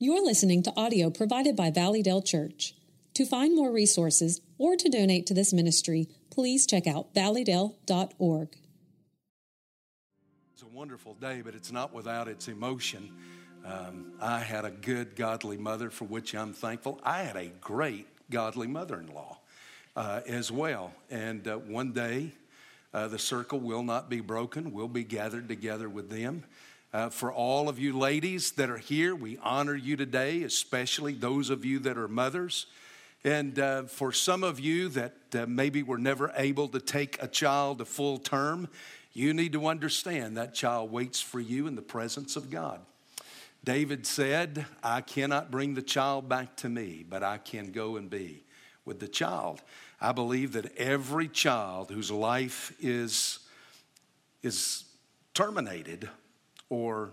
You're listening to audio provided by Valleydale Church. To find more resources or to donate to this ministry, please check out valleydale.org. It's a wonderful day, but it's not without its emotion. Um, I had a good, godly mother for which I'm thankful. I had a great, godly mother in law uh, as well. And uh, one day, uh, the circle will not be broken. We'll be gathered together with them. Uh, for all of you ladies that are here, we honor you today, especially those of you that are mothers. And uh, for some of you that uh, maybe were never able to take a child to full term, you need to understand that child waits for you in the presence of God. David said, I cannot bring the child back to me, but I can go and be with the child. I believe that every child whose life is, is terminated or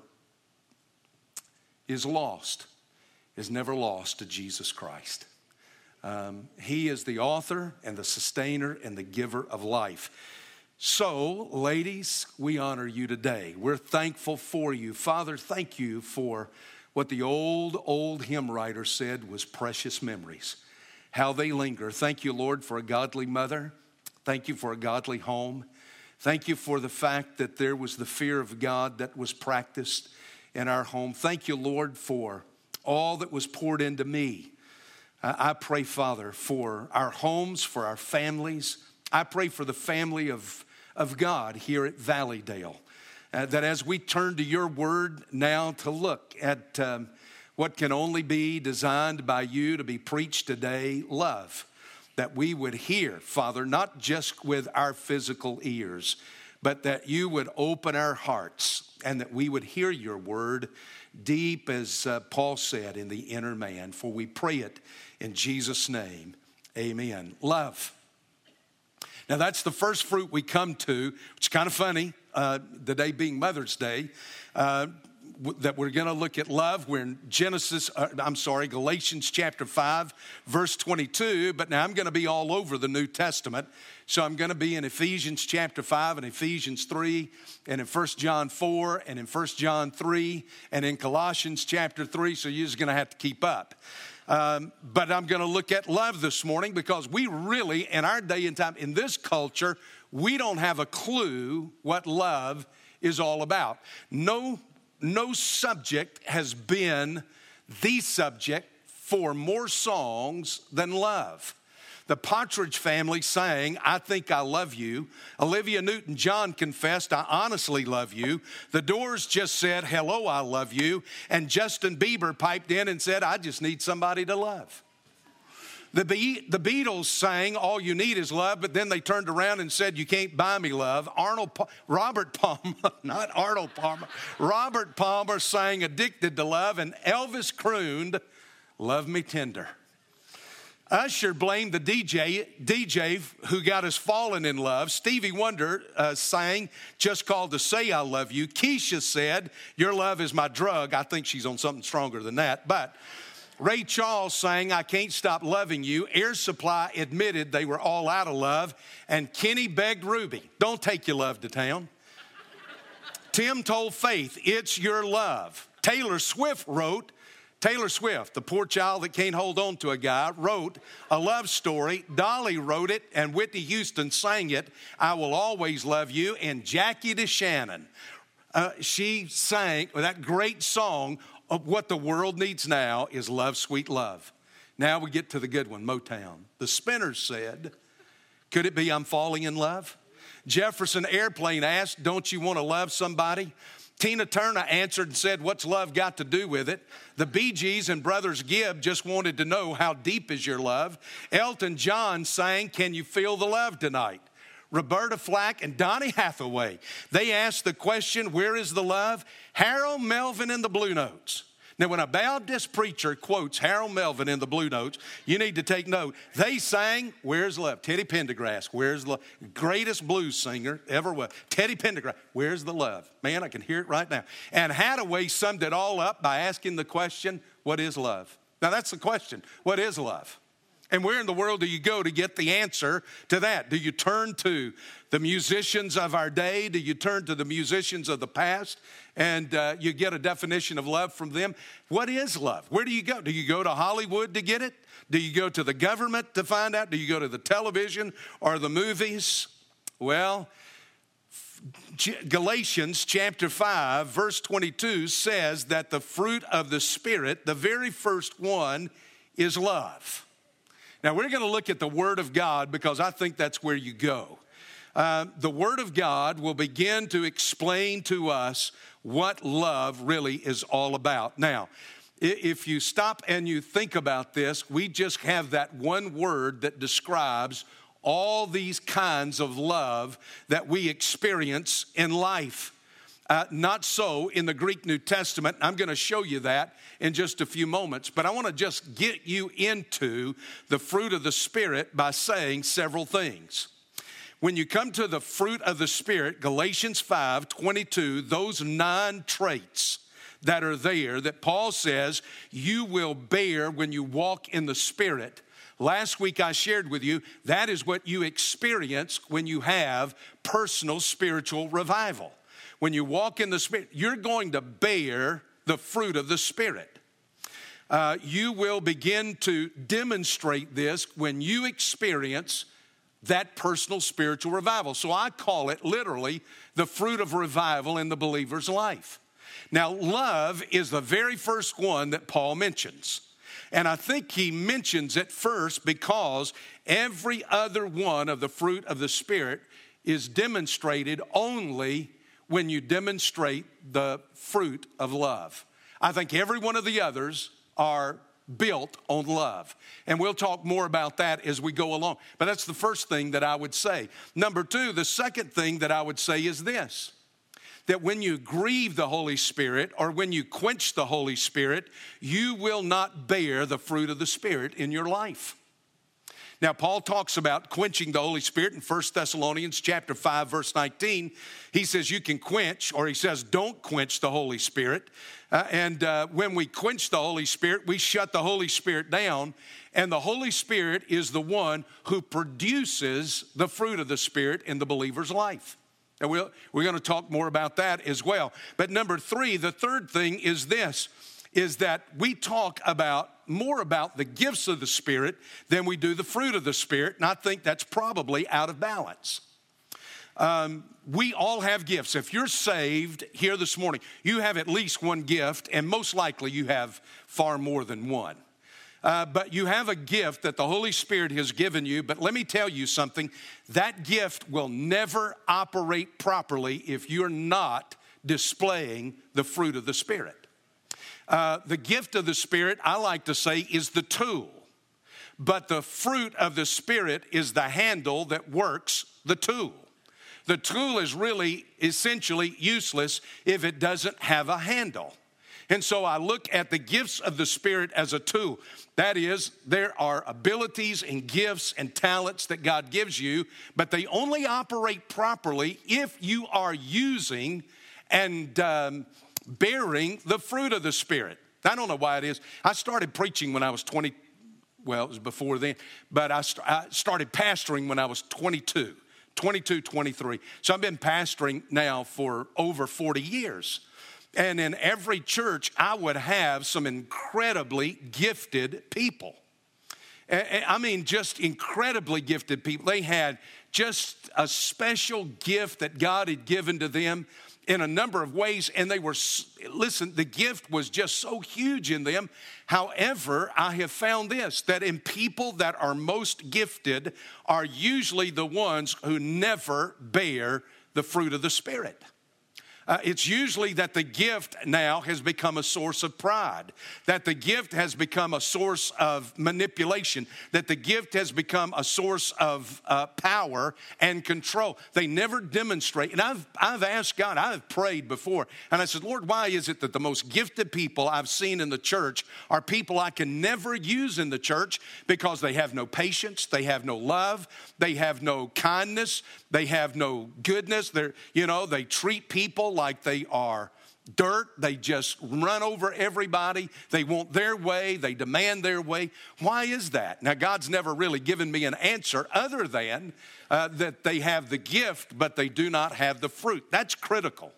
is lost is never lost to Jesus Christ. Um, he is the author and the sustainer and the giver of life. So, ladies, we honor you today. We're thankful for you. Father, thank you for what the old, old hymn writer said was precious memories, how they linger. Thank you, Lord, for a godly mother. Thank you for a godly home. Thank you for the fact that there was the fear of God that was practiced in our home. Thank you, Lord, for all that was poured into me. I pray, Father, for our homes, for our families. I pray for the family of, of God here at Valleydale. Uh, that as we turn to your word now to look at um, what can only be designed by you to be preached today love that we would hear, Father, not just with our physical ears, but that you would open our hearts and that we would hear your word deep, as uh, Paul said, in the inner man. For we pray it in Jesus' name. Amen. Love. Now, that's the first fruit we come to, which is kind of funny, uh, the day being Mother's Day. Uh, that we're going to look at love. We're in Genesis, uh, I'm sorry, Galatians chapter 5, verse 22, but now I'm going to be all over the New Testament. So I'm going to be in Ephesians chapter 5 and Ephesians 3 and in 1 John 4 and in 1 John 3 and in Colossians chapter 3. So you're just going to have to keep up. Um, but I'm going to look at love this morning because we really, in our day and time, in this culture, we don't have a clue what love is all about. No no subject has been the subject for more songs than love. The Partridge family sang, I Think I Love You. Olivia Newton John confessed, I honestly love you. The Doors just said, Hello, I love you. And Justin Bieber piped in and said, I just need somebody to love. The, Be- the Beatles sang All You Need Is Love, but then they turned around and said, You can't buy me love. Arnold, pa- Robert Palmer, not Arnold Palmer, Robert Palmer sang Addicted to Love, and Elvis crooned, Love Me Tender. Usher blamed the DJ, DJ who got us falling in love. Stevie Wonder uh, sang Just Called to Say I Love You. Keisha said, Your love is my drug. I think she's on something stronger than that. But Ray Charles sang, I Can't Stop Loving You. Air Supply admitted they were all out of love. And Kenny begged Ruby, Don't take your love to town. Tim told Faith, It's your love. Taylor Swift wrote, Taylor Swift, the poor child that can't hold on to a guy, wrote a love story. Dolly wrote it, and Whitney Houston sang it, I Will Always Love You. And Jackie DeShannon, uh, she sang that great song, what the world needs now is love, sweet love. Now we get to the good one, Motown. The Spinners said, Could it be I'm falling in love? Jefferson Airplane asked, Don't you want to love somebody? Tina Turner answered and said, What's love got to do with it? The Bee Gees and Brothers Gibb just wanted to know how deep is your love. Elton John sang, Can you feel the love tonight? Roberta Flack, and Donny Hathaway. They asked the question, Where is the love? Harold Melvin in the Blue Notes. Now, when a Baptist preacher quotes Harold Melvin in the Blue Notes, you need to take note. They sang, Where's Love? Teddy Pendergrass, Where's the greatest blues singer ever was. Teddy Pendergrass, Where's the love? Man, I can hear it right now. And Haddaway summed it all up by asking the question, What is love? Now, that's the question. What is love? And where in the world do you go to get the answer to that? Do you turn to the musicians of our day? Do you turn to the musicians of the past and uh, you get a definition of love from them? What is love? Where do you go? Do you go to Hollywood to get it? Do you go to the government to find out? Do you go to the television or the movies? Well, Galatians chapter 5, verse 22 says that the fruit of the Spirit, the very first one, is love. Now, we're going to look at the Word of God because I think that's where you go. Uh, the Word of God will begin to explain to us what love really is all about. Now, if you stop and you think about this, we just have that one word that describes all these kinds of love that we experience in life. Uh, not so in the Greek New Testament. I'm going to show you that in just a few moments, but I want to just get you into the fruit of the Spirit by saying several things. When you come to the fruit of the Spirit, Galatians 5 22, those nine traits that are there that Paul says you will bear when you walk in the Spirit. Last week I shared with you that is what you experience when you have personal spiritual revival. When you walk in the Spirit, you're going to bear the fruit of the Spirit. Uh, you will begin to demonstrate this when you experience that personal spiritual revival. So I call it literally the fruit of revival in the believer's life. Now, love is the very first one that Paul mentions. And I think he mentions it first because every other one of the fruit of the Spirit is demonstrated only when you demonstrate the fruit of love. I think every one of the others are built on love. And we'll talk more about that as we go along. But that's the first thing that I would say. Number two, the second thing that I would say is this that when you grieve the Holy Spirit or when you quench the Holy Spirit, you will not bear the fruit of the Spirit in your life. Now, Paul talks about quenching the Holy Spirit in 1 Thessalonians chapter 5, verse 19. He says you can quench, or he says don't quench the Holy Spirit. Uh, and uh, when we quench the Holy Spirit, we shut the Holy Spirit down. And the Holy Spirit is the one who produces the fruit of the Spirit in the believer's life. And we'll, we're going to talk more about that as well. But number three, the third thing is this is that we talk about more about the gifts of the Spirit than we do the fruit of the Spirit, and I think that's probably out of balance. Um, we all have gifts. If you're saved here this morning, you have at least one gift, and most likely you have far more than one. Uh, but you have a gift that the Holy Spirit has given you. But let me tell you something that gift will never operate properly if you're not displaying the fruit of the Spirit. Uh, the gift of the Spirit, I like to say, is the tool, but the fruit of the Spirit is the handle that works the tool. The tool is really essentially useless if it doesn't have a handle. And so I look at the gifts of the Spirit as a tool. That is, there are abilities and gifts and talents that God gives you, but they only operate properly if you are using and um, bearing the fruit of the Spirit. I don't know why it is. I started preaching when I was 20, well, it was before then, but I, st- I started pastoring when I was 22, 22, 23. So I've been pastoring now for over 40 years. And in every church, I would have some incredibly gifted people. I mean, just incredibly gifted people. They had just a special gift that God had given to them in a number of ways, and they were, listen, the gift was just so huge in them. However, I have found this that in people that are most gifted are usually the ones who never bear the fruit of the Spirit. Uh, it's usually that the gift now has become a source of pride, that the gift has become a source of manipulation, that the gift has become a source of uh, power and control. They never demonstrate. And I've, I've asked God, I've prayed before, and I said, Lord, why is it that the most gifted people I've seen in the church are people I can never use in the church because they have no patience, they have no love, they have no kindness, they have no goodness. They're, you know, they treat people like they are dirt. They just run over everybody. They want their way. They demand their way. Why is that? Now, God's never really given me an answer other than uh, that they have the gift, but they do not have the fruit. That's critical.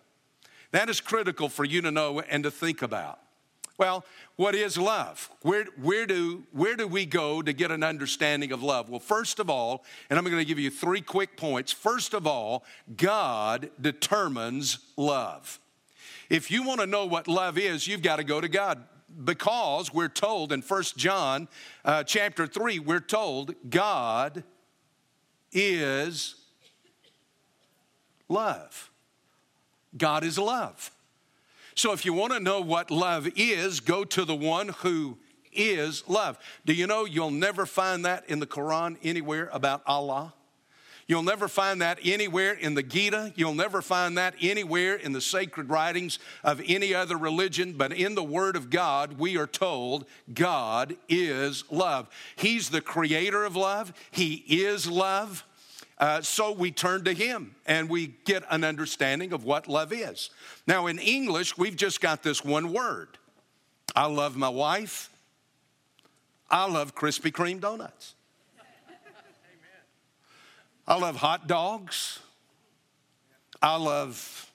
That is critical for you to know and to think about. Well, what is love? Where, where, do, where do we go to get an understanding of love? Well, first of all, and I'm going to give you three quick points. First of all, God determines love. If you want to know what love is, you've got to go to God because we're told in First John uh, chapter 3, we're told God is love. God is love. So if you want to know what love is, go to the one who is love. Do you know you'll never find that in the Quran anywhere about Allah? You'll never find that anywhere in the Gita. You'll never find that anywhere in the sacred writings of any other religion. But in the Word of God, we are told God is love. He's the creator of love, He is love. Uh, so we turn to him and we get an understanding of what love is. Now, in English, we've just got this one word I love my wife. I love Krispy Kreme donuts. I love hot dogs. I love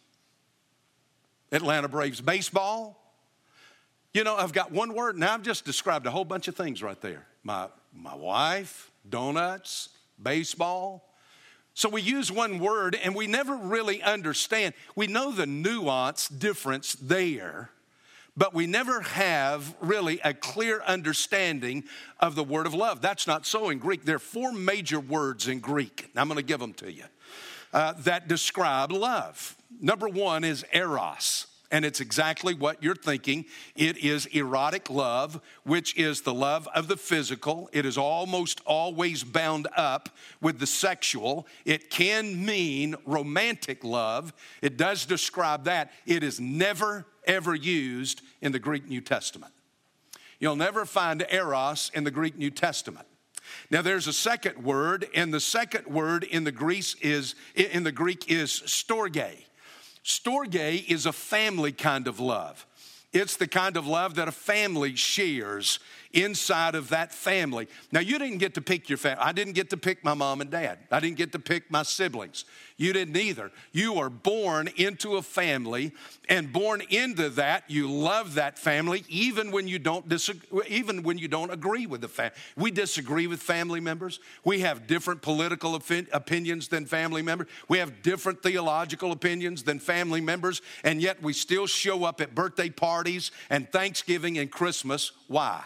Atlanta Braves baseball. You know, I've got one word. Now I've just described a whole bunch of things right there. My, my wife, donuts, baseball. So we use one word and we never really understand. We know the nuance difference there, but we never have really a clear understanding of the word of love. That's not so in Greek. There are four major words in Greek. I'm going to give them to you uh, that describe love. Number one is eros. And it's exactly what you're thinking. It is erotic love, which is the love of the physical. It is almost always bound up with the sexual. It can mean romantic love. It does describe that. It is never, ever used in the Greek New Testament. You'll never find eros in the Greek New Testament. Now there's a second word, and the second word in the Greek is in the Greek is storge. Storge is a family kind of love. It's the kind of love that a family shares inside of that family. Now, you didn't get to pick your family. I didn't get to pick my mom and dad. I didn't get to pick my siblings. You didn't either. You are born into a family, and born into that, you love that family, even when you don't disagree, even when you don't agree with the family. We disagree with family members. We have different political opinions than family members. We have different theological opinions than family members, and yet we still show up at birthday parties and Thanksgiving and Christmas. Why?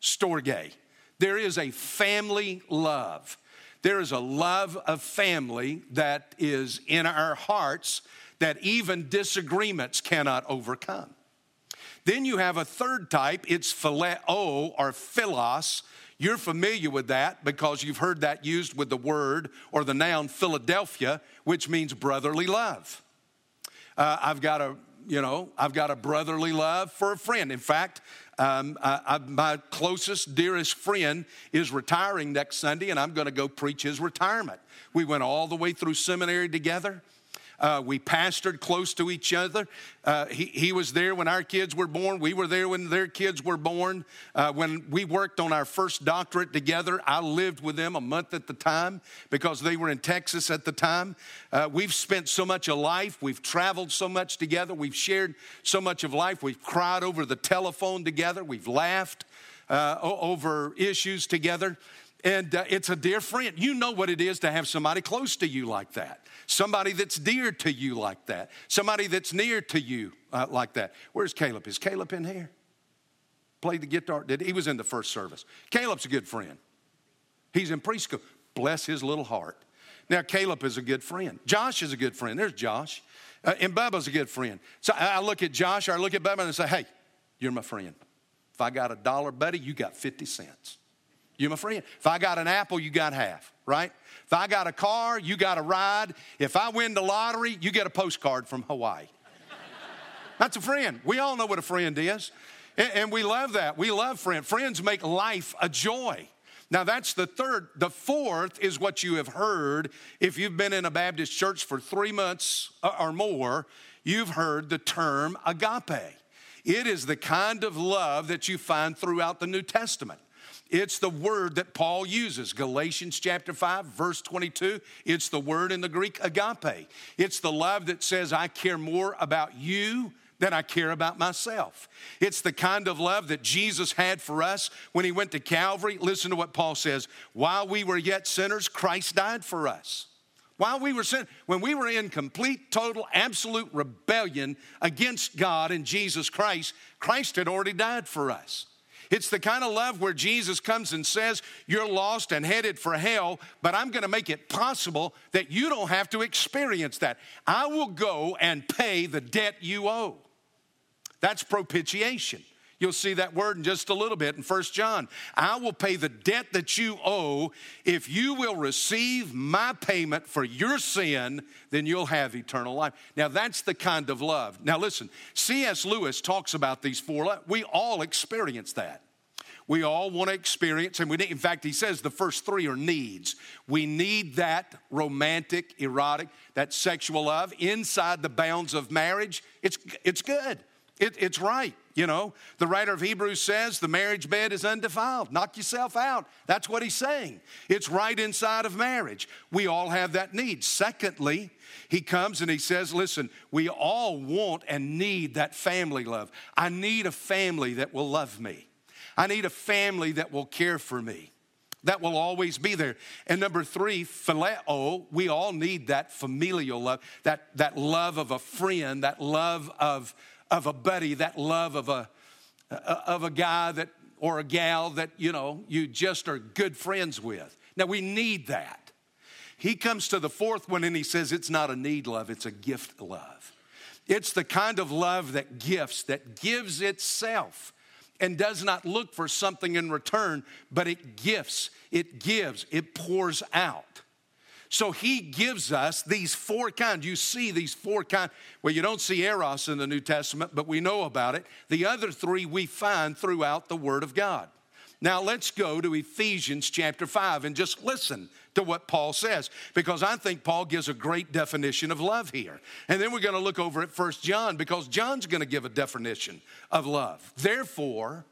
Storge. There is a family love. There is a love of family that is in our hearts that even disagreements cannot overcome. Then you have a third type, it's phileo or philos. You're familiar with that because you've heard that used with the word or the noun Philadelphia, which means brotherly love. Uh, I've got a, you know, I've got a brotherly love for a friend. In fact, um, I, I, my closest, dearest friend is retiring next Sunday, and I'm going to go preach his retirement. We went all the way through seminary together. Uh, we pastored close to each other. Uh, he, he, was there when our kids were born. We were there when their kids were born. Uh, when we worked on our first doctorate together, I lived with them a month at the time because they were in Texas at the time. Uh, we've spent so much of life. We've traveled so much together. We've shared so much of life. We've cried over the telephone together. We've laughed uh, over issues together. And uh, it's a dear friend. You know what it is to have somebody close to you like that somebody that's dear to you like that, somebody that's near to you uh, like that. Where's Caleb? Is Caleb in here? Played the guitar. Did he was in the first service? Caleb's a good friend. He's in preschool. Bless his little heart. Now Caleb is a good friend. Josh is a good friend. There's Josh, uh, and Bubba's a good friend. So I look at Josh or I look at Bubba and I say, "Hey, you're my friend. If I got a dollar, buddy, you got fifty cents. You're my friend. If I got an apple, you got half. Right? If I got a car, you got a ride. If I win the lottery, you get a postcard from Hawaii. That's a friend. We all know what a friend is. And we love that. We love friends. Friends make life a joy. Now, that's the third. The fourth is what you have heard. If you've been in a Baptist church for three months uh, or more, you've heard the term agape. It is the kind of love that you find throughout the New Testament. It's the word that Paul uses. Galatians chapter 5, verse 22. It's the word in the Greek agape. It's the love that says, I care more about you than I care about myself. It's the kind of love that Jesus had for us when he went to Calvary. Listen to what Paul says While we were yet sinners, Christ died for us. While we were sin, when we were in complete, total, absolute rebellion against God and Jesus Christ, Christ had already died for us. It's the kind of love where Jesus comes and says, You're lost and headed for hell, but I'm going to make it possible that you don't have to experience that. I will go and pay the debt you owe. That's propitiation. You'll see that word in just a little bit in First John. I will pay the debt that you owe. If you will receive my payment for your sin, then you'll have eternal life. Now, that's the kind of love. Now, listen, C.S. Lewis talks about these four. We all experience that. We all want to experience, and we need, in fact, he says the first three are needs. We need that romantic, erotic, that sexual love inside the bounds of marriage. It's, it's good. It, it's right. You know, the writer of Hebrews says the marriage bed is undefiled. Knock yourself out. That's what he's saying. It's right inside of marriage. We all have that need. Secondly, he comes and he says, Listen, we all want and need that family love. I need a family that will love me, I need a family that will care for me. That will always be there. And number three, phileo, we all need that familial love, that, that love of a friend, that love of, of a buddy, that love of a, uh, of a guy that, or a gal that, you know, you just are good friends with. Now, we need that. He comes to the fourth one and he says it's not a need love, it's a gift love. It's the kind of love that gifts, that gives itself and does not look for something in return, but it gifts, it gives, it pours out. So he gives us these four kinds. You see these four kinds. Well, you don't see Eros in the New Testament, but we know about it. The other three we find throughout the Word of God. Now let's go to Ephesians chapter 5 and just listen to what Paul says because I think Paul gives a great definition of love here. And then we're going to look over at First John because John's going to give a definition of love. Therefore,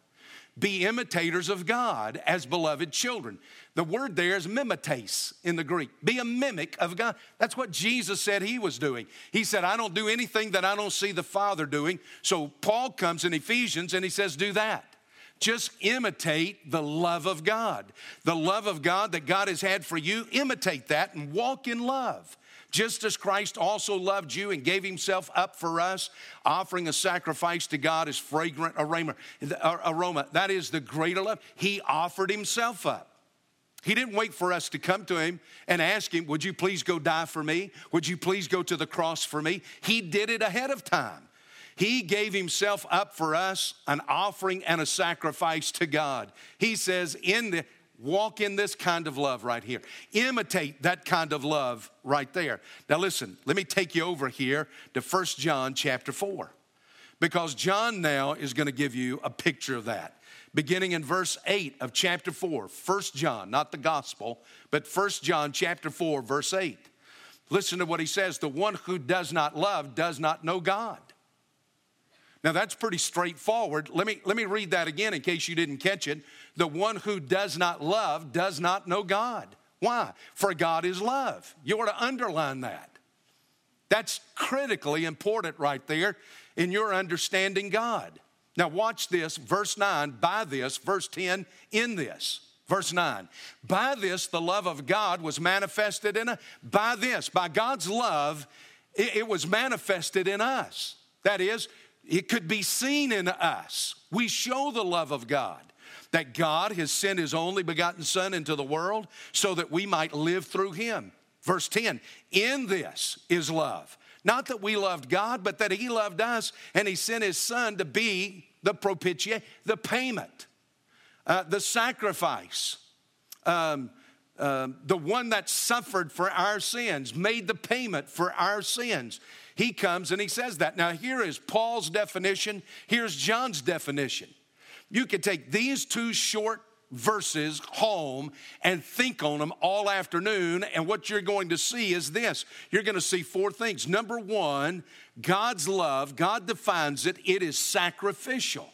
be imitators of God as beloved children. The word there is mimetes in the Greek. Be a mimic of God. That's what Jesus said he was doing. He said, I don't do anything that I don't see the Father doing. So Paul comes in Ephesians and he says, Do that. Just imitate the love of God. The love of God that God has had for you, imitate that and walk in love just as Christ also loved you and gave himself up for us, offering a sacrifice to God as fragrant aroma. Uh, aroma. That is the greater love. He offered himself up. He didn't wait for us to come to him and ask him, Would you please go die for me? Would you please go to the cross for me? He did it ahead of time. He gave himself up for us, an offering and a sacrifice to God. He says, In the Walk in this kind of love right here. Imitate that kind of love right there. Now listen, let me take you over here to First John chapter 4. Because John now is going to give you a picture of that. Beginning in verse 8 of chapter 4, 1 John, not the gospel, but 1 John chapter 4, verse 8. Listen to what he says The one who does not love does not know God. Now that's pretty straightforward. Let me, let me read that again in case you didn't catch it. The one who does not love does not know God. Why? For God is love. You ought to underline that. That's critically important right there in your understanding God. Now, watch this, verse 9, by this, verse 10, in this. Verse 9, by this the love of God was manifested in us. By this, by God's love, it, it was manifested in us. That is, it could be seen in us. We show the love of God that God has sent his only begotten Son into the world so that we might live through him. Verse 10 In this is love. Not that we loved God, but that he loved us and he sent his Son to be the propitiation, the payment, uh, the sacrifice. Um, uh, the one that suffered for our sins, made the payment for our sins. He comes and he says that. Now, here is Paul's definition, here's John's definition. You could take these two short verses home and think on them all afternoon. And what you're going to see is this you're going to see four things. Number one, God's love, God defines it, it is sacrificial,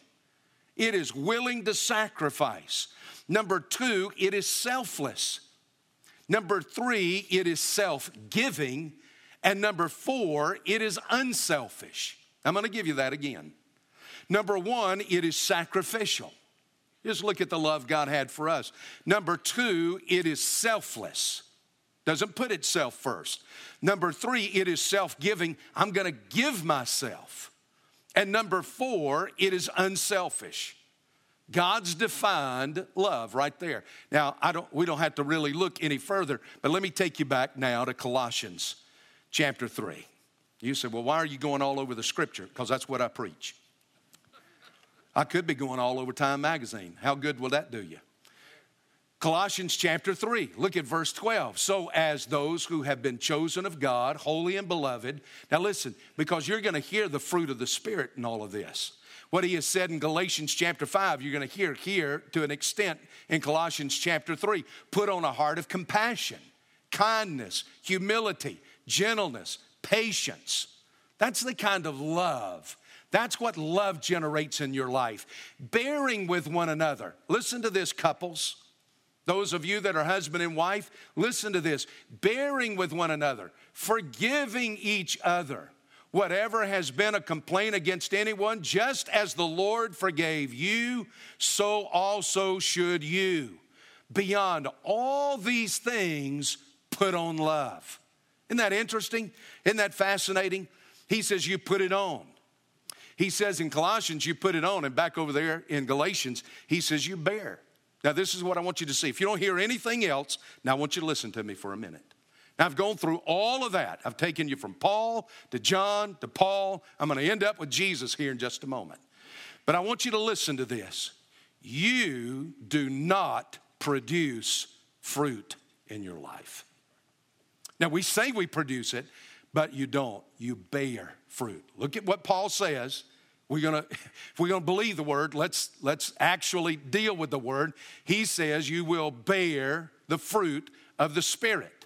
it is willing to sacrifice. Number two, it is selfless. Number three, it is self giving. And number four, it is unselfish. I'm going to give you that again. Number one, it is sacrificial. Just look at the love God had for us. Number two, it is selfless. Doesn't put itself first. Number three, it is self giving. I'm going to give myself. And number four, it is unselfish. God's defined love right there. Now, I don't, we don't have to really look any further, but let me take you back now to Colossians chapter 3. You say, well, why are you going all over the scripture? Because that's what I preach. I could be going all over Time Magazine. How good will that do you? Colossians chapter 3, look at verse 12. So, as those who have been chosen of God, holy and beloved. Now, listen, because you're going to hear the fruit of the Spirit in all of this. What he has said in Galatians chapter 5, you're going to hear here to an extent in Colossians chapter 3. Put on a heart of compassion, kindness, humility, gentleness, patience. That's the kind of love. That's what love generates in your life. Bearing with one another. Listen to this, couples. Those of you that are husband and wife, listen to this. Bearing with one another, forgiving each other. Whatever has been a complaint against anyone, just as the Lord forgave you, so also should you. Beyond all these things, put on love. Isn't that interesting? Isn't that fascinating? He says, You put it on. He says in Colossians, You put it on. And back over there in Galatians, he says, You bear. Now, this is what I want you to see. If you don't hear anything else, now I want you to listen to me for a minute. I've gone through all of that. I've taken you from Paul to John to Paul. I'm going to end up with Jesus here in just a moment. But I want you to listen to this. You do not produce fruit in your life. Now, we say we produce it, but you don't. You bear fruit. Look at what Paul says. We're gonna, if we're gonna believe the word, let's, let's actually deal with the word. He says, You will bear the fruit of the Spirit.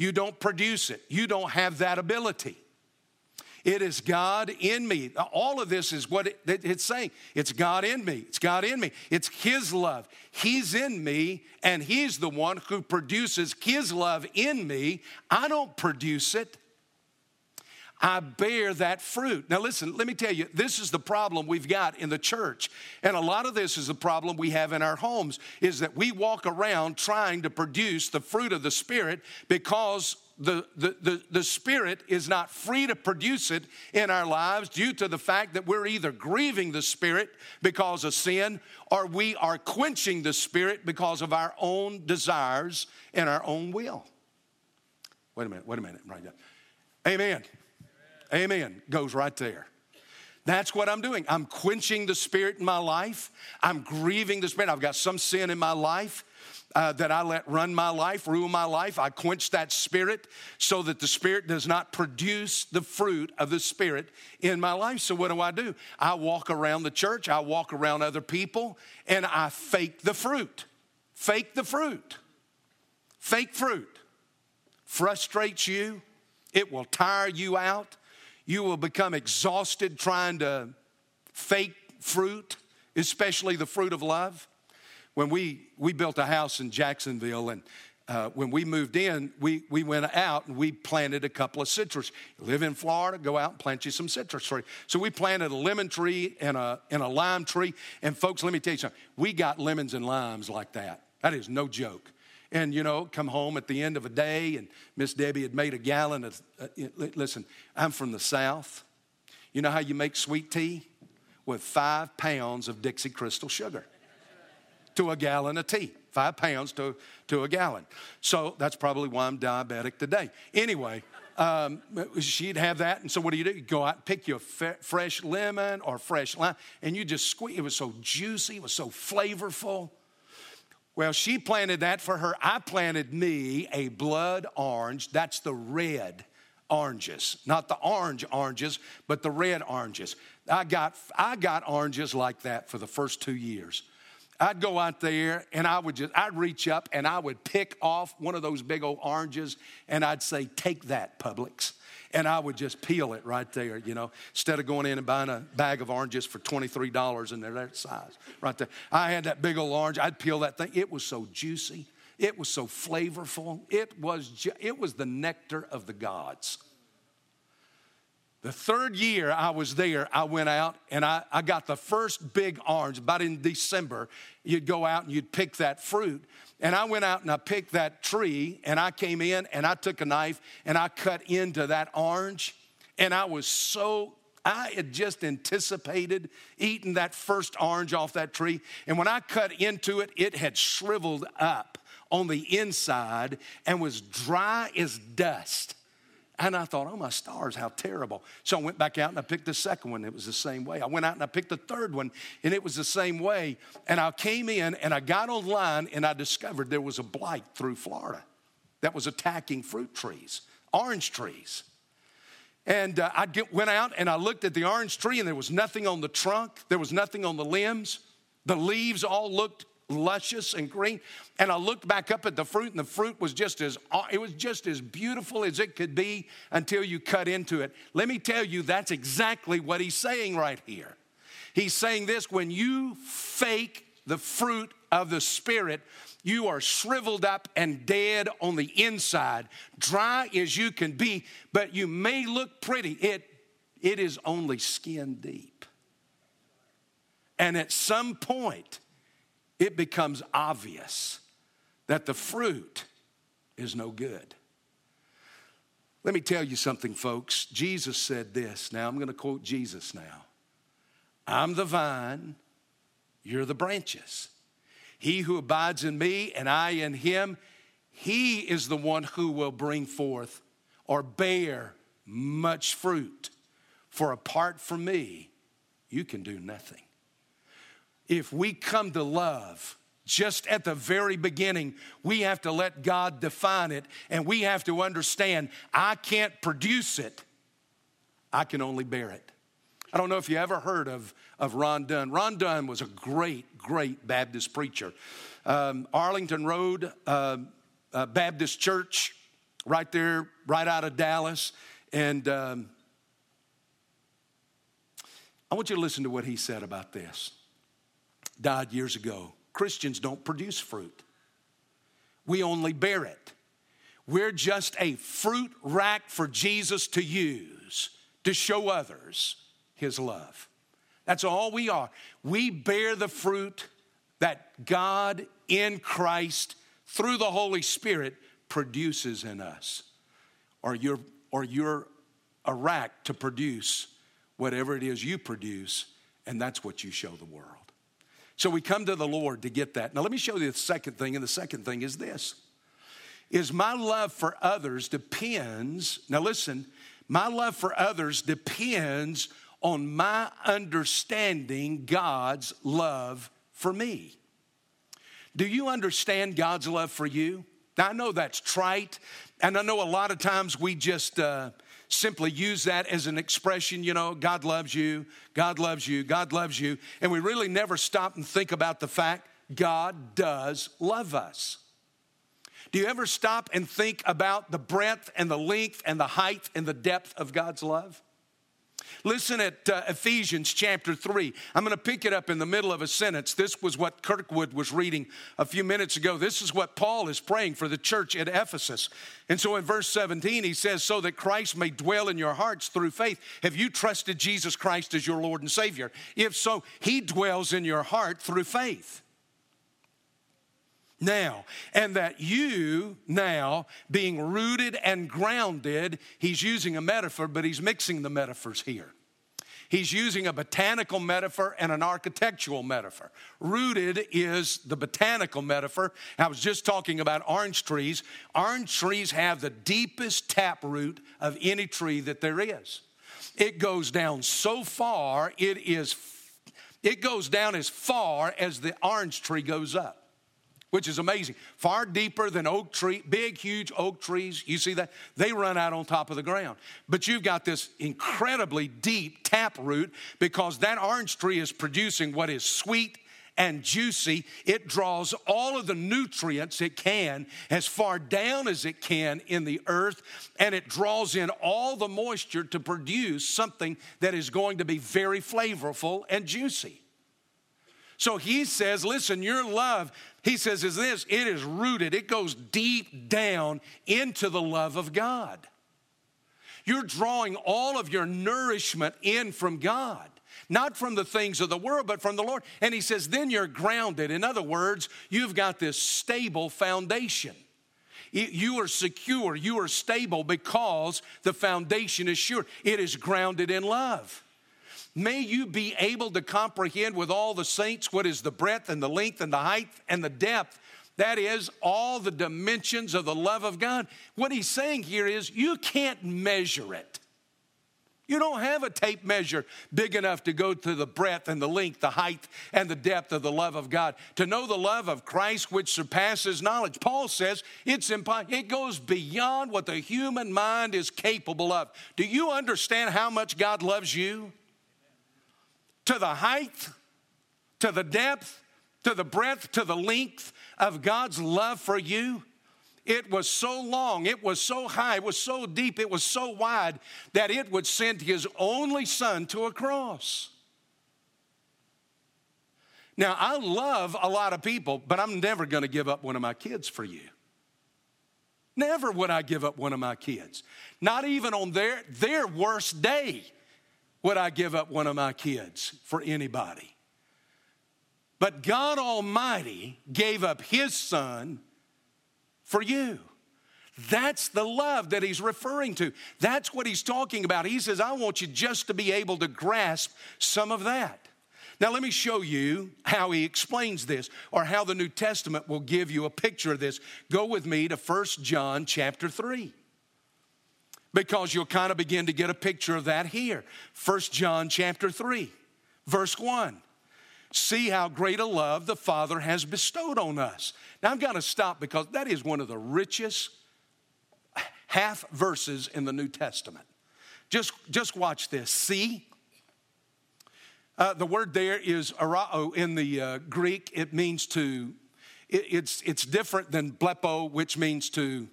You don't produce it, you don't have that ability. It is God in me. All of this is what it, it's saying. It's God in me. It's God in me. It's His love. He's in me, and He's the one who produces His love in me. I don't produce it. I bear that fruit. Now, listen, let me tell you, this is the problem we've got in the church. And a lot of this is the problem we have in our homes is that we walk around trying to produce the fruit of the Spirit because the, the, the, the, Spirit is not free to produce it in our lives due to the fact that we're either grieving the Spirit because of sin or we are quenching the Spirit because of our own desires and our own will. Wait a minute, wait a minute, right there. Amen. Amen. Goes right there. That's what I'm doing. I'm quenching the Spirit in my life. I'm grieving the Spirit. I've got some sin in my life uh, that I let run my life, rule my life. I quench that spirit so that the spirit does not produce the fruit of the spirit in my life. So, what do I do? I walk around the church, I walk around other people, and I fake the fruit. Fake the fruit. Fake fruit frustrates you, it will tire you out. You will become exhausted trying to fake fruit, especially the fruit of love when we, we built a house in Jacksonville and uh, when we moved in, we, we went out and we planted a couple of citrus. You live in Florida, go out and plant you some citrus tree. So we planted a lemon tree and a, and a lime tree. And folks, let me tell you something. We got lemons and limes like that. That is no joke. And, you know, come home at the end of a day and Miss Debbie had made a gallon of, uh, listen, I'm from the South. You know how you make sweet tea? With five pounds of Dixie Crystal sugar to a gallon of tea, five pounds to, to a gallon. So that's probably why I'm diabetic today. Anyway, um, she'd have that. And so what do you do? You go out and pick you a f- fresh lemon or fresh lime, and you just squeeze. It was so juicy, it was so flavorful. Well, she planted that for her. I planted me a blood orange. That's the red oranges, not the orange oranges, but the red oranges. I got, I got oranges like that for the first two years. I'd go out there and I would just, I'd reach up and I would pick off one of those big old oranges and I'd say, Take that, Publix. And I would just peel it right there, you know, instead of going in and buying a bag of oranges for $23 and they're that size right there. I had that big old orange, I'd peel that thing. It was so juicy, it was so flavorful, it was, ju- it was the nectar of the gods. The third year I was there, I went out and I, I got the first big orange. About in December, you'd go out and you'd pick that fruit. And I went out and I picked that tree and I came in and I took a knife and I cut into that orange. And I was so, I had just anticipated eating that first orange off that tree. And when I cut into it, it had shriveled up on the inside and was dry as dust. And I thought, oh my stars, how terrible. So I went back out and I picked the second one. It was the same way. I went out and I picked the third one and it was the same way. And I came in and I got online and I discovered there was a blight through Florida that was attacking fruit trees, orange trees. And uh, I get, went out and I looked at the orange tree and there was nothing on the trunk, there was nothing on the limbs. The leaves all looked luscious and green. And I looked back up at the fruit, and the fruit was just as it was just as beautiful as it could be until you cut into it. Let me tell you, that's exactly what he's saying right here. He's saying this when you fake the fruit of the Spirit, you are shriveled up and dead on the inside, dry as you can be, but you may look pretty. It, it is only skin deep. And at some point, it becomes obvious that the fruit is no good. Let me tell you something, folks. Jesus said this. Now, I'm going to quote Jesus now I'm the vine, you're the branches. He who abides in me and I in him, he is the one who will bring forth or bear much fruit. For apart from me, you can do nothing if we come to love, just at the very beginning, we have to let God define it and we have to understand I can't produce it, I can only bear it. I don't know if you ever heard of, of Ron Dunn. Ron Dunn was a great, great Baptist preacher. Um, Arlington Road uh, uh, Baptist Church, right there, right out of Dallas. And um, I want you to listen to what he said about this died years ago. Christians don't produce fruit, we only bear it. We're just a fruit rack for Jesus to use to show others his love. That's all we are. We bear the fruit that God in Christ through the Holy Spirit produces in us. Or you're, or you're a rack to produce whatever it is you produce, and that's what you show the world. So we come to the Lord to get that. Now let me show you the second thing, and the second thing is this. Is my love for others depends, now listen, my love for others depends on my understanding God's love for me. Do you understand God's love for you? Now, I know that's trite, and I know a lot of times we just uh, simply use that as an expression, you know, God loves you, God loves you, God loves you. And we really never stop and think about the fact God does love us. Do you ever stop and think about the breadth and the length and the height and the depth of God's love? Listen at uh, Ephesians chapter 3. I'm going to pick it up in the middle of a sentence. This was what Kirkwood was reading a few minutes ago. This is what Paul is praying for the church at Ephesus. And so in verse 17, he says, So that Christ may dwell in your hearts through faith. Have you trusted Jesus Christ as your Lord and Savior? If so, he dwells in your heart through faith now, and that you now, being rooted and grounded, he's using a metaphor, but he's mixing the metaphors here. He's using a botanical metaphor and an architectural metaphor. Rooted is the botanical metaphor. I was just talking about orange trees. Orange trees have the deepest taproot of any tree that there is. It goes down so far, it is it goes down as far as the orange tree goes up which is amazing. Far deeper than oak tree, big, huge oak trees. You see that? They run out on top of the ground. But you've got this incredibly deep tap root because that orange tree is producing what is sweet and juicy. It draws all of the nutrients it can as far down as it can in the earth, and it draws in all the moisture to produce something that is going to be very flavorful and juicy. So he says, listen, your love, he says, is this it is rooted, it goes deep down into the love of God. You're drawing all of your nourishment in from God not from the things of the world, but from the Lord. And he says, then you're grounded. In other words, you've got this stable foundation. You are secure, you are stable because the foundation is sure. It is grounded in love. May you be able to comprehend with all the saints what is the breadth and the length and the height and the depth. That is all the dimensions of the love of God. What he's saying here is you can't measure it. You don't have a tape measure big enough to go to the breadth and the length, the height and the depth of the love of God. To know the love of Christ which surpasses knowledge. Paul says it's. It goes beyond what the human mind is capable of. Do you understand how much God loves you? To the height, to the depth, to the breadth, to the length of God's love for you. It was so long, it was so high, it was so deep, it was so wide that it would send his only son to a cross. Now, I love a lot of people, but I'm never going to give up one of my kids for you. Never would I give up one of my kids. Not even on their, their worst day would I give up one of my kids for anybody. But God Almighty gave up His Son for you. That's the love that he's referring to. That's what he's talking about. He says, I want you just to be able to grasp some of that. Now, let me show you how he explains this or how the New Testament will give you a picture of this. Go with me to 1 John chapter 3 because you'll kind of begin to get a picture of that here. 1 John chapter 3, verse 1. See how great a love the Father has bestowed on us. Now, I've got to stop because that is one of the richest half verses in the New Testament. Just, just watch this. See? Uh, the word there is arao in the uh, Greek. It means to, it, it's, it's different than blepo, which means to,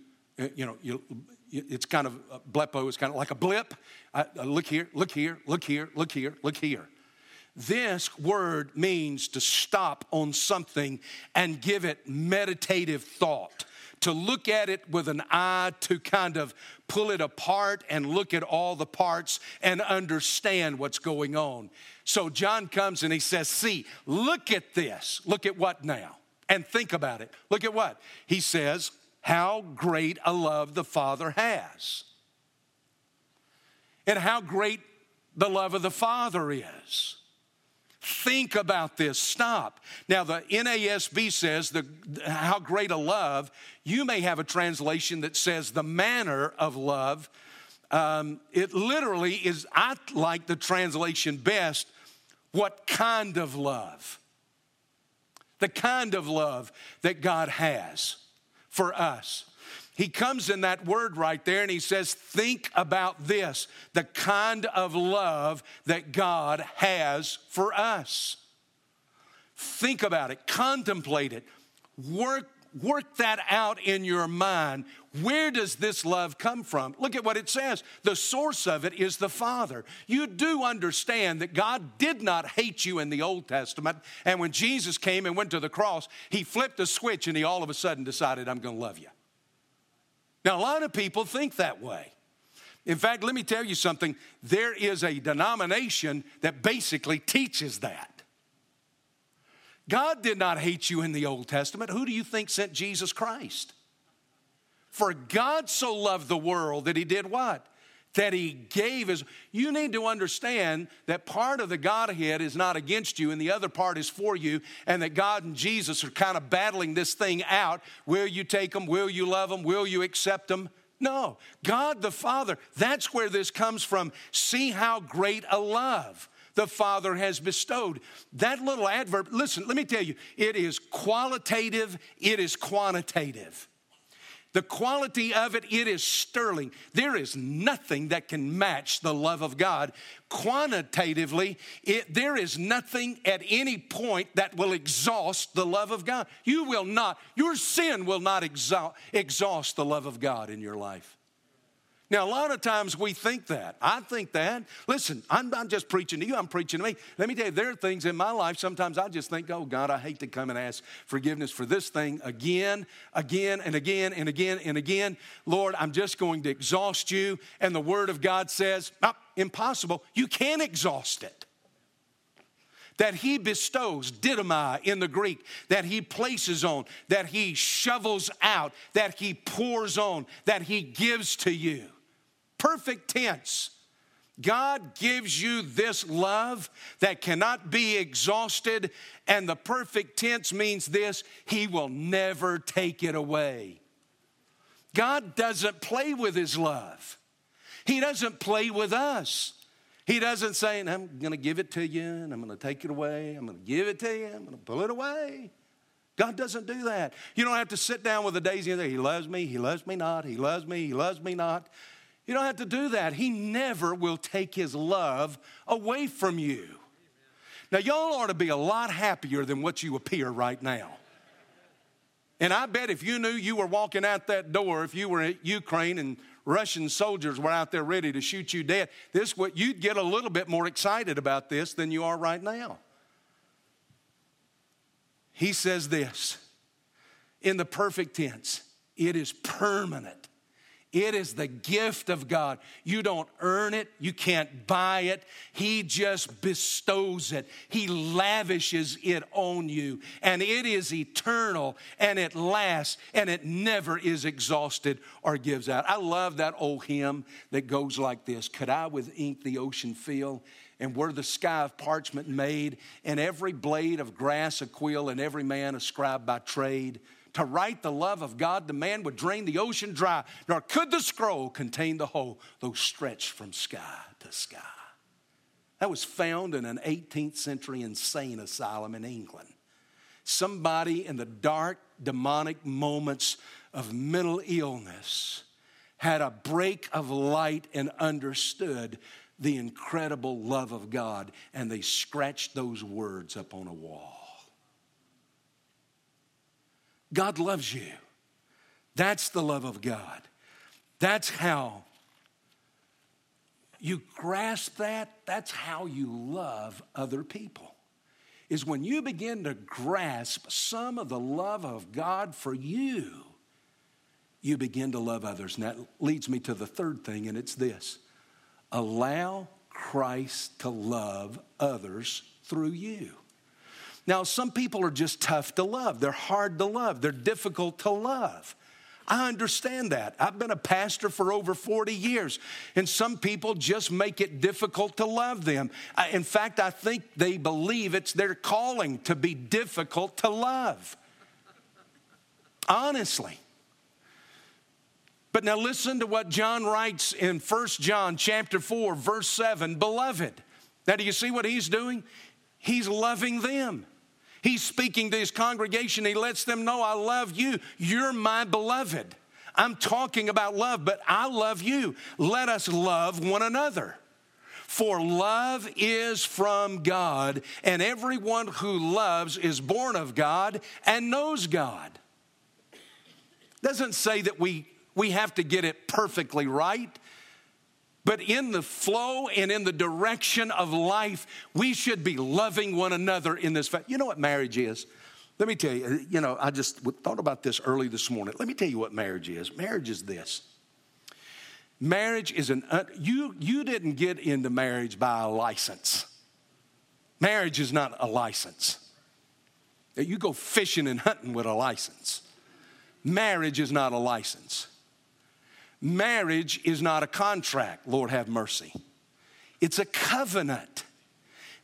you know, you, it's kind of, uh, blepo is kind of like a blip. Uh, look here, look here, look here, look here, look here. This word means to stop on something and give it meditative thought, to look at it with an eye to kind of pull it apart and look at all the parts and understand what's going on. So John comes and he says, See, look at this. Look at what now? And think about it. Look at what? He says, How great a love the Father has. And how great the love of the Father is. Think about this. Stop. Now, the NASB says the, how great a love. You may have a translation that says the manner of love. Um, it literally is, I like the translation best, what kind of love? The kind of love that God has for us. He comes in that word right there and he says, Think about this the kind of love that God has for us. Think about it, contemplate it, work, work that out in your mind. Where does this love come from? Look at what it says. The source of it is the Father. You do understand that God did not hate you in the Old Testament, and when Jesus came and went to the cross, he flipped a switch and he all of a sudden decided, I'm going to love you. Now, a lot of people think that way. In fact, let me tell you something there is a denomination that basically teaches that. God did not hate you in the Old Testament. Who do you think sent Jesus Christ? For God so loved the world that he did what? that he gave is you need to understand that part of the godhead is not against you and the other part is for you and that god and jesus are kind of battling this thing out. Will you take them? Will you love them? Will you accept them? No. God the father that's where this comes from. See how great a love the father has bestowed. That little adverb listen let me tell you it is qualitative it is quantitative The quality of it, it is sterling. There is nothing that can match the love of God. Quantitatively, it, there is nothing at any point that will exhaust the love of God. You will not, your sin will not exhaust, exhaust the love of God in your life. Now, a lot of times we think that. I think that. Listen, I'm not just preaching to you, I'm preaching to me. Let me tell you, there are things in my life, sometimes I just think, oh, God, I hate to come and ask forgiveness for this thing again, again, and again, and again, and again. Lord, I'm just going to exhaust you. And the Word of God says, oh, impossible. You can't exhaust it that he bestows, didomai in the Greek, that he places on, that he shovels out, that he pours on, that he gives to you perfect tense. God gives you this love that cannot be exhausted, and the perfect tense means this He will never take it away. God doesn't play with His love, He doesn't play with us. He doesn't say, I'm going to give it to you and I'm going to take it away. I'm going to give it to you. I'm going to pull it away. God doesn't do that. You don't have to sit down with a daisy and say, He loves me, He loves me not, He loves me, He loves me not. You don't have to do that. He never will take his love away from you. Now, y'all ought to be a lot happier than what you appear right now. And I bet if you knew you were walking out that door, if you were in Ukraine and Russian soldiers were out there ready to shoot you dead, this what you'd get a little bit more excited about this than you are right now. He says this in the perfect tense, it is permanent. It is the gift of God. You don't earn it, you can't buy it. He just bestows it, He lavishes it on you. And it is eternal and it lasts and it never is exhausted or gives out. I love that old hymn that goes like this Could I with ink the ocean fill? and were the sky of parchment made, and every blade of grass a quill, and every man a scribe by trade to write the love of God, the man would drain the ocean dry, nor could the scroll contain the whole, though stretched from sky to sky. That was found in an 18th century insane asylum in England. Somebody in the dark, demonic moments of mental illness had a break of light and understood the incredible love of God, and they scratched those words up on a wall. God loves you. That's the love of God. That's how you grasp that. That's how you love other people. Is when you begin to grasp some of the love of God for you, you begin to love others. And that leads me to the third thing, and it's this allow Christ to love others through you. Now, some people are just tough to love. They're hard to love. They're difficult to love. I understand that. I've been a pastor for over 40 years, and some people just make it difficult to love them. In fact, I think they believe it's their calling to be difficult to love. Honestly. But now listen to what John writes in 1 John chapter 4 verse 7, beloved. Now do you see what he's doing? He's loving them. He's speaking to his congregation. He lets them know, I love you. You're my beloved. I'm talking about love, but I love you. Let us love one another. For love is from God, and everyone who loves is born of God and knows God. Doesn't say that we, we have to get it perfectly right. But in the flow and in the direction of life, we should be loving one another in this. Fa- you know what marriage is? Let me tell you, you know, I just thought about this early this morning. Let me tell you what marriage is. Marriage is this. Marriage is an, uh, you, you didn't get into marriage by a license. Marriage is not a license. You go fishing and hunting with a license. Marriage is not a license. Marriage is not a contract, Lord have mercy. It's a covenant.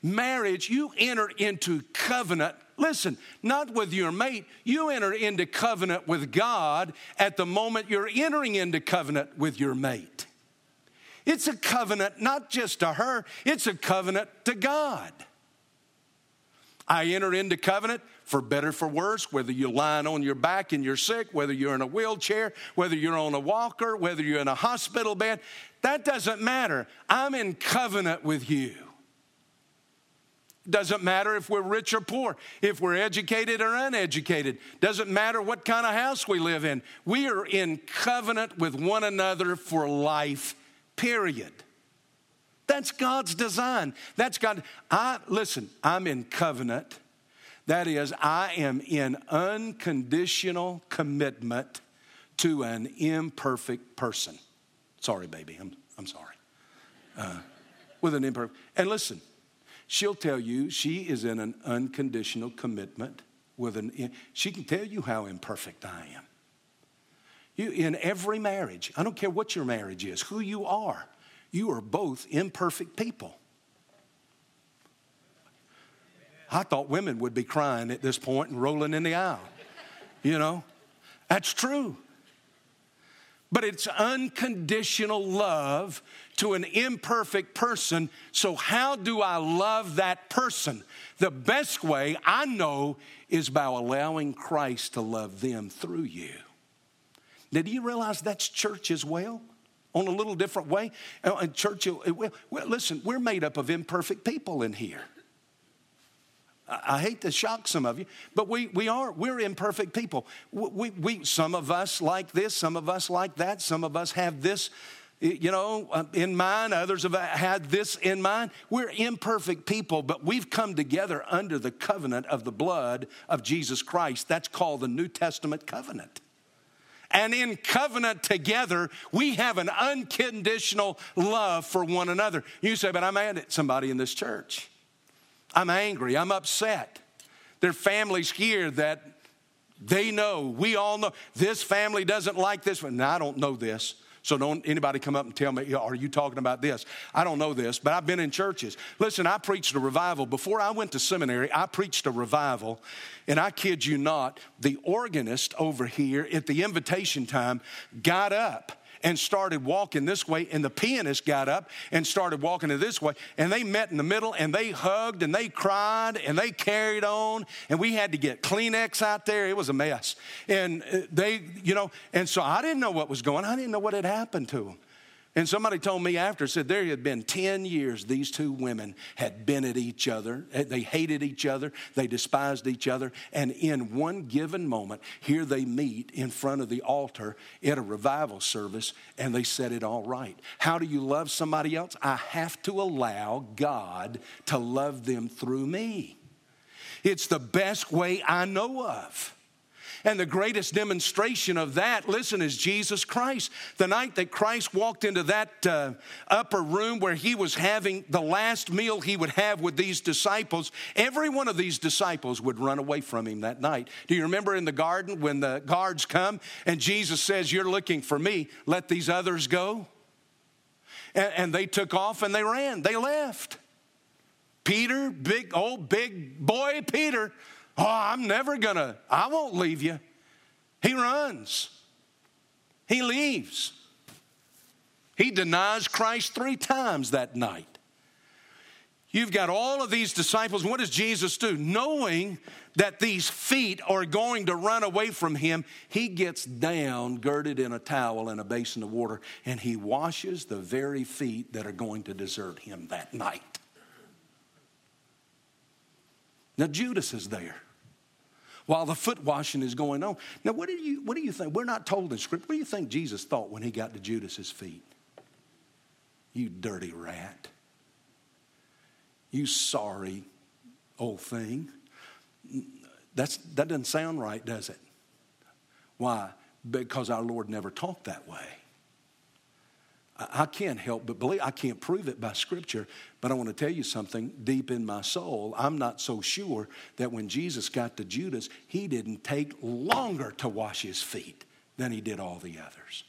Marriage, you enter into covenant. Listen, not with your mate, you enter into covenant with God at the moment you're entering into covenant with your mate. It's a covenant not just to her, it's a covenant to God. I enter into covenant for better, for worse, whether you're lying on your back and you're sick, whether you're in a wheelchair, whether you're on a walker, whether you're in a hospital bed, that doesn't matter. I'm in covenant with you. Doesn't matter if we're rich or poor, if we're educated or uneducated. Doesn't matter what kind of house we live in. We are in covenant with one another for life, period. That's God's design. That's God. I listen, I'm in covenant. That is, I am in unconditional commitment to an imperfect person. Sorry, baby, I'm, I'm sorry. Uh, with an imperfect. And listen, she'll tell you she is in an unconditional commitment with an, she can tell you how imperfect I am. You, in every marriage, I don't care what your marriage is, who you are, you are both imperfect people. I thought women would be crying at this point and rolling in the aisle. You know, that's true. But it's unconditional love to an imperfect person. So, how do I love that person? The best way I know is by allowing Christ to love them through you. Now, do you realize that's church as well? on a little different way. Uh, and church, well, listen, we're made up of imperfect people in here. I hate to shock some of you, but we, we are, we're imperfect people. We, we, some of us like this, some of us like that, some of us have this, you know, uh, in mind, others have had this in mind. We're imperfect people, but we've come together under the covenant of the blood of Jesus Christ. That's called the New Testament covenant and in covenant together, we have an unconditional love for one another. You say, but I'm mad at somebody in this church. I'm angry. I'm upset. There are families here that they know, we all know, this family doesn't like this one. Now, I don't know this. So don't anybody come up and tell me, are you talking about this? I don't know this, but I've been in churches. Listen, I preached a revival. Before I went to seminary, I preached a revival. And I kid you not, the organist over here at the invitation time got up and started walking this way, and the pianist got up and started walking in this way, and they met in the middle, and they hugged, and they cried, and they carried on, and we had to get Kleenex out there. It was a mess, and uh, they, you know, and so I didn't know what was going. on. I didn't know what had happened to them. And somebody told me after, said there had been 10 years these two women had been at each other. Eh, they hated each other, they despised each other. And in one given moment, here they meet in front of the altar at a revival service and they said it all right. How do you love somebody else? I have to allow God to love them through me. It's the best way I know of. And the greatest demonstration of that, listen, is Jesus Christ. The night that Christ walked into that uh, upper room where he was having the last meal he would have with these disciples, every one of these disciples would run away from him that night. Do you remember in the garden when the guards come and Jesus says, You're looking for me, let these others go? And, and they took off and they ran, they left. Peter, big old big boy Peter, Oh, I'm never gonna, I won't leave you. He runs, he leaves. He denies Christ three times that night. You've got all of these disciples. What does Jesus do? Knowing that these feet are going to run away from him, he gets down, girded in a towel in a basin of water, and he washes the very feet that are going to desert him that night. Now, Judas is there while the foot washing is going on. Now, what do you, what do you think? We're not told in Scripture. What do you think Jesus thought when he got to Judas's feet? You dirty rat. You sorry old thing. That's, that doesn't sound right, does it? Why? Because our Lord never talked that way. I can't help but believe, I can't prove it by scripture, but I want to tell you something deep in my soul. I'm not so sure that when Jesus got to Judas, he didn't take longer to wash his feet than he did all the others.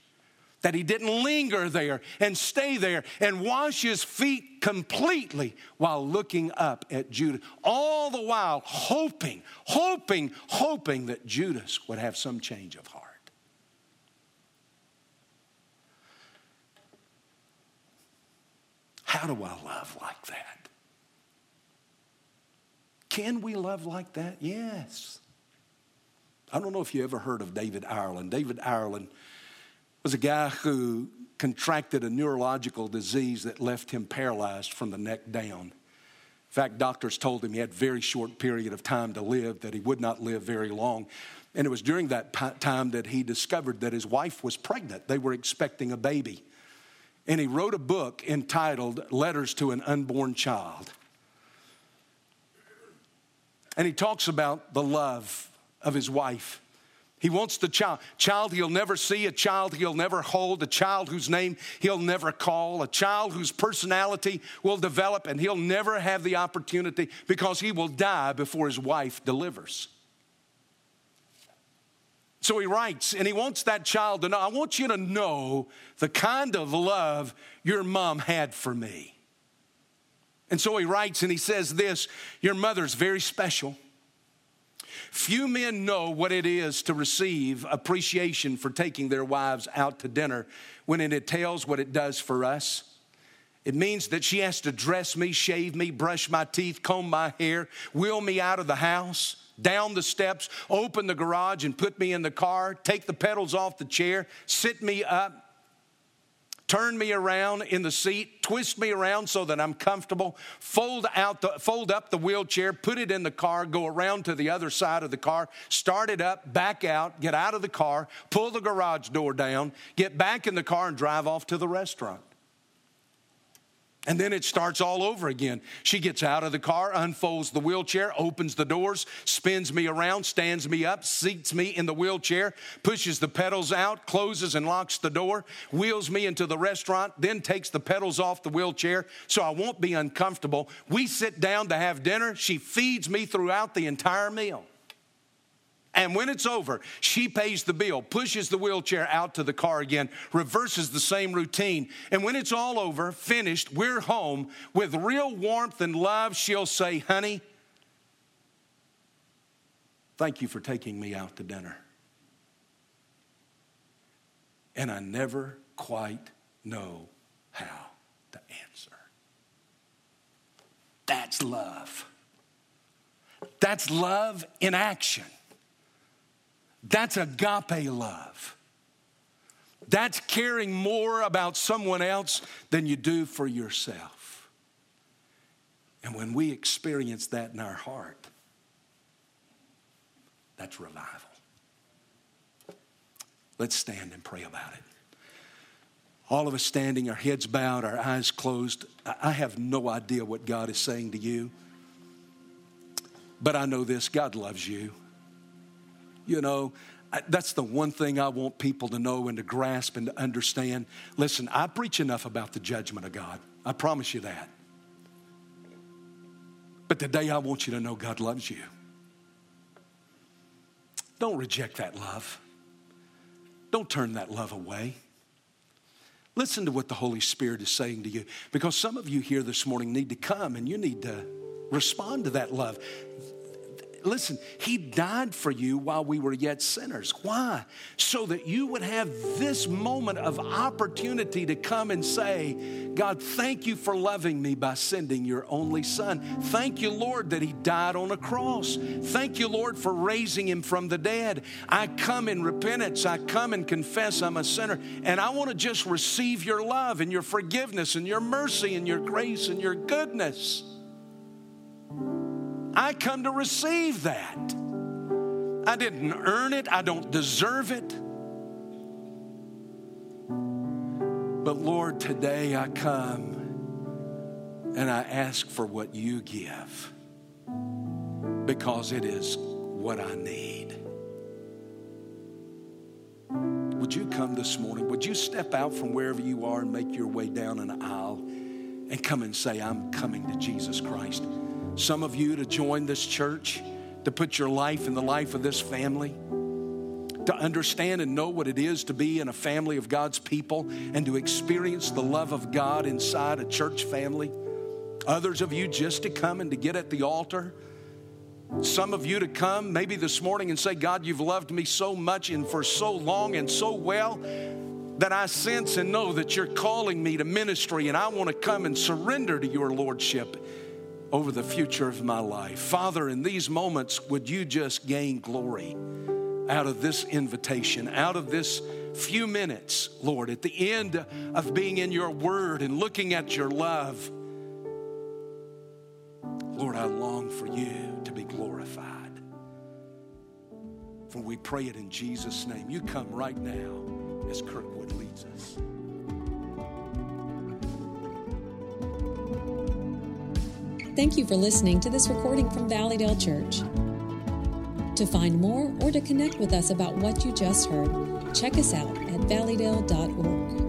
That he didn't linger there and stay there and wash his feet completely while looking up at Judas, all the while hoping, hoping, hoping that Judas would have some change of heart. How do I love like that? Can we love like that? Yes. I don't know if you ever heard of David Ireland. David Ireland was a guy who contracted a neurological disease that left him paralyzed from the neck down. In fact, doctors told him he had a very short period of time to live, that he would not live very long. And it was during that time that he discovered that his wife was pregnant. They were expecting a baby. And he wrote a book entitled Letters to an Unborn Child. And he talks about the love of his wife. He wants the child, child he'll never see, a child he'll never hold, a child whose name he'll never call, a child whose personality will develop and he'll never have the opportunity because he will die before his wife delivers. So he writes, and he wants that child to know I want you to know the kind of love your mom had for me. And so he writes and he says this Your mother's very special. Few men know what it is to receive appreciation for taking their wives out to dinner when it entails what it does for us. It means that she has to dress me, shave me, brush my teeth, comb my hair, wheel me out of the house, down the steps, open the garage and put me in the car, take the pedals off the chair, sit me up, turn me around in the seat, twist me around so that I'm comfortable, fold out the, fold up the wheelchair, put it in the car, go around to the other side of the car, start it up, back out, get out of the car, pull the garage door down, get back in the car and drive off to the restaurant. And then it starts all over again. She gets out of the car, unfolds the wheelchair, opens the doors, spins me around, stands me up, seats me in the wheelchair, pushes the pedals out, closes and locks the door, wheels me into the restaurant, then takes the pedals off the wheelchair so I won't be uncomfortable. We sit down to have dinner. She feeds me throughout the entire meal. And when it's over, she pays the bill, pushes the wheelchair out to the car again, reverses the same routine. And when it's all over, finished, we're home with real warmth and love. She'll say, Honey, thank you for taking me out to dinner. And I never quite know how to answer. That's love. That's love in action. That's agape love. That's caring more about someone else than you do for yourself. And when we experience that in our heart, that's revival. Let's stand and pray about it. All of us standing, our heads bowed, our eyes closed. I have no idea what God is saying to you, but I know this God loves you. You know, that's the one thing I want people to know and to grasp and to understand. Listen, I preach enough about the judgment of God. I promise you that. But today I want you to know God loves you. Don't reject that love. Don't turn that love away. Listen to what the Holy Spirit is saying to you because some of you here this morning need to come and you need to respond to that love listen, He died for you while we were yet sinners. Why? So that you would have this moment of opportunity to come and say, God, thank you for loving me by sending your only Son. Thank you, Lord, that He died on a cross. Thank you, Lord, for raising Him from the dead. I come in repentance. I come and confess I'm a sinner. And I want to just receive your love and your forgiveness and your mercy and your grace and your goodness. I come to receive that. I didn't earn it, I don't deserve it. But Lord, today I come and I ask for what you give because it is what I need. Would you come this morning? Would you step out from wherever you are and make your way down an aisle and come and say, I'm coming to Jesus Christ? Some of you to join this church, to put your life in the life of this family, to understand and know what it is to be in a family of God's people and to experience the love of God inside a church family. Others of you just to come and to get at the altar. Some of you to come maybe this morning and say, God, you've loved me so much and for so long and so well that I sense and know that you're calling me to ministry and I want to come and surrender to your lordship over the future of my life. Father, in these moments, would you just gain glory out of this invitation, out of this few minutes, Lord, at the end of being in your word and looking at your love? Lord, I long for you to be glorified. For we pray it in Jesus' name. You come right now as Kirkwood leads us. Thank you for listening to this recording from Valleydale Church. To find more or to connect with us about what you just heard, check us out at valleydale.org.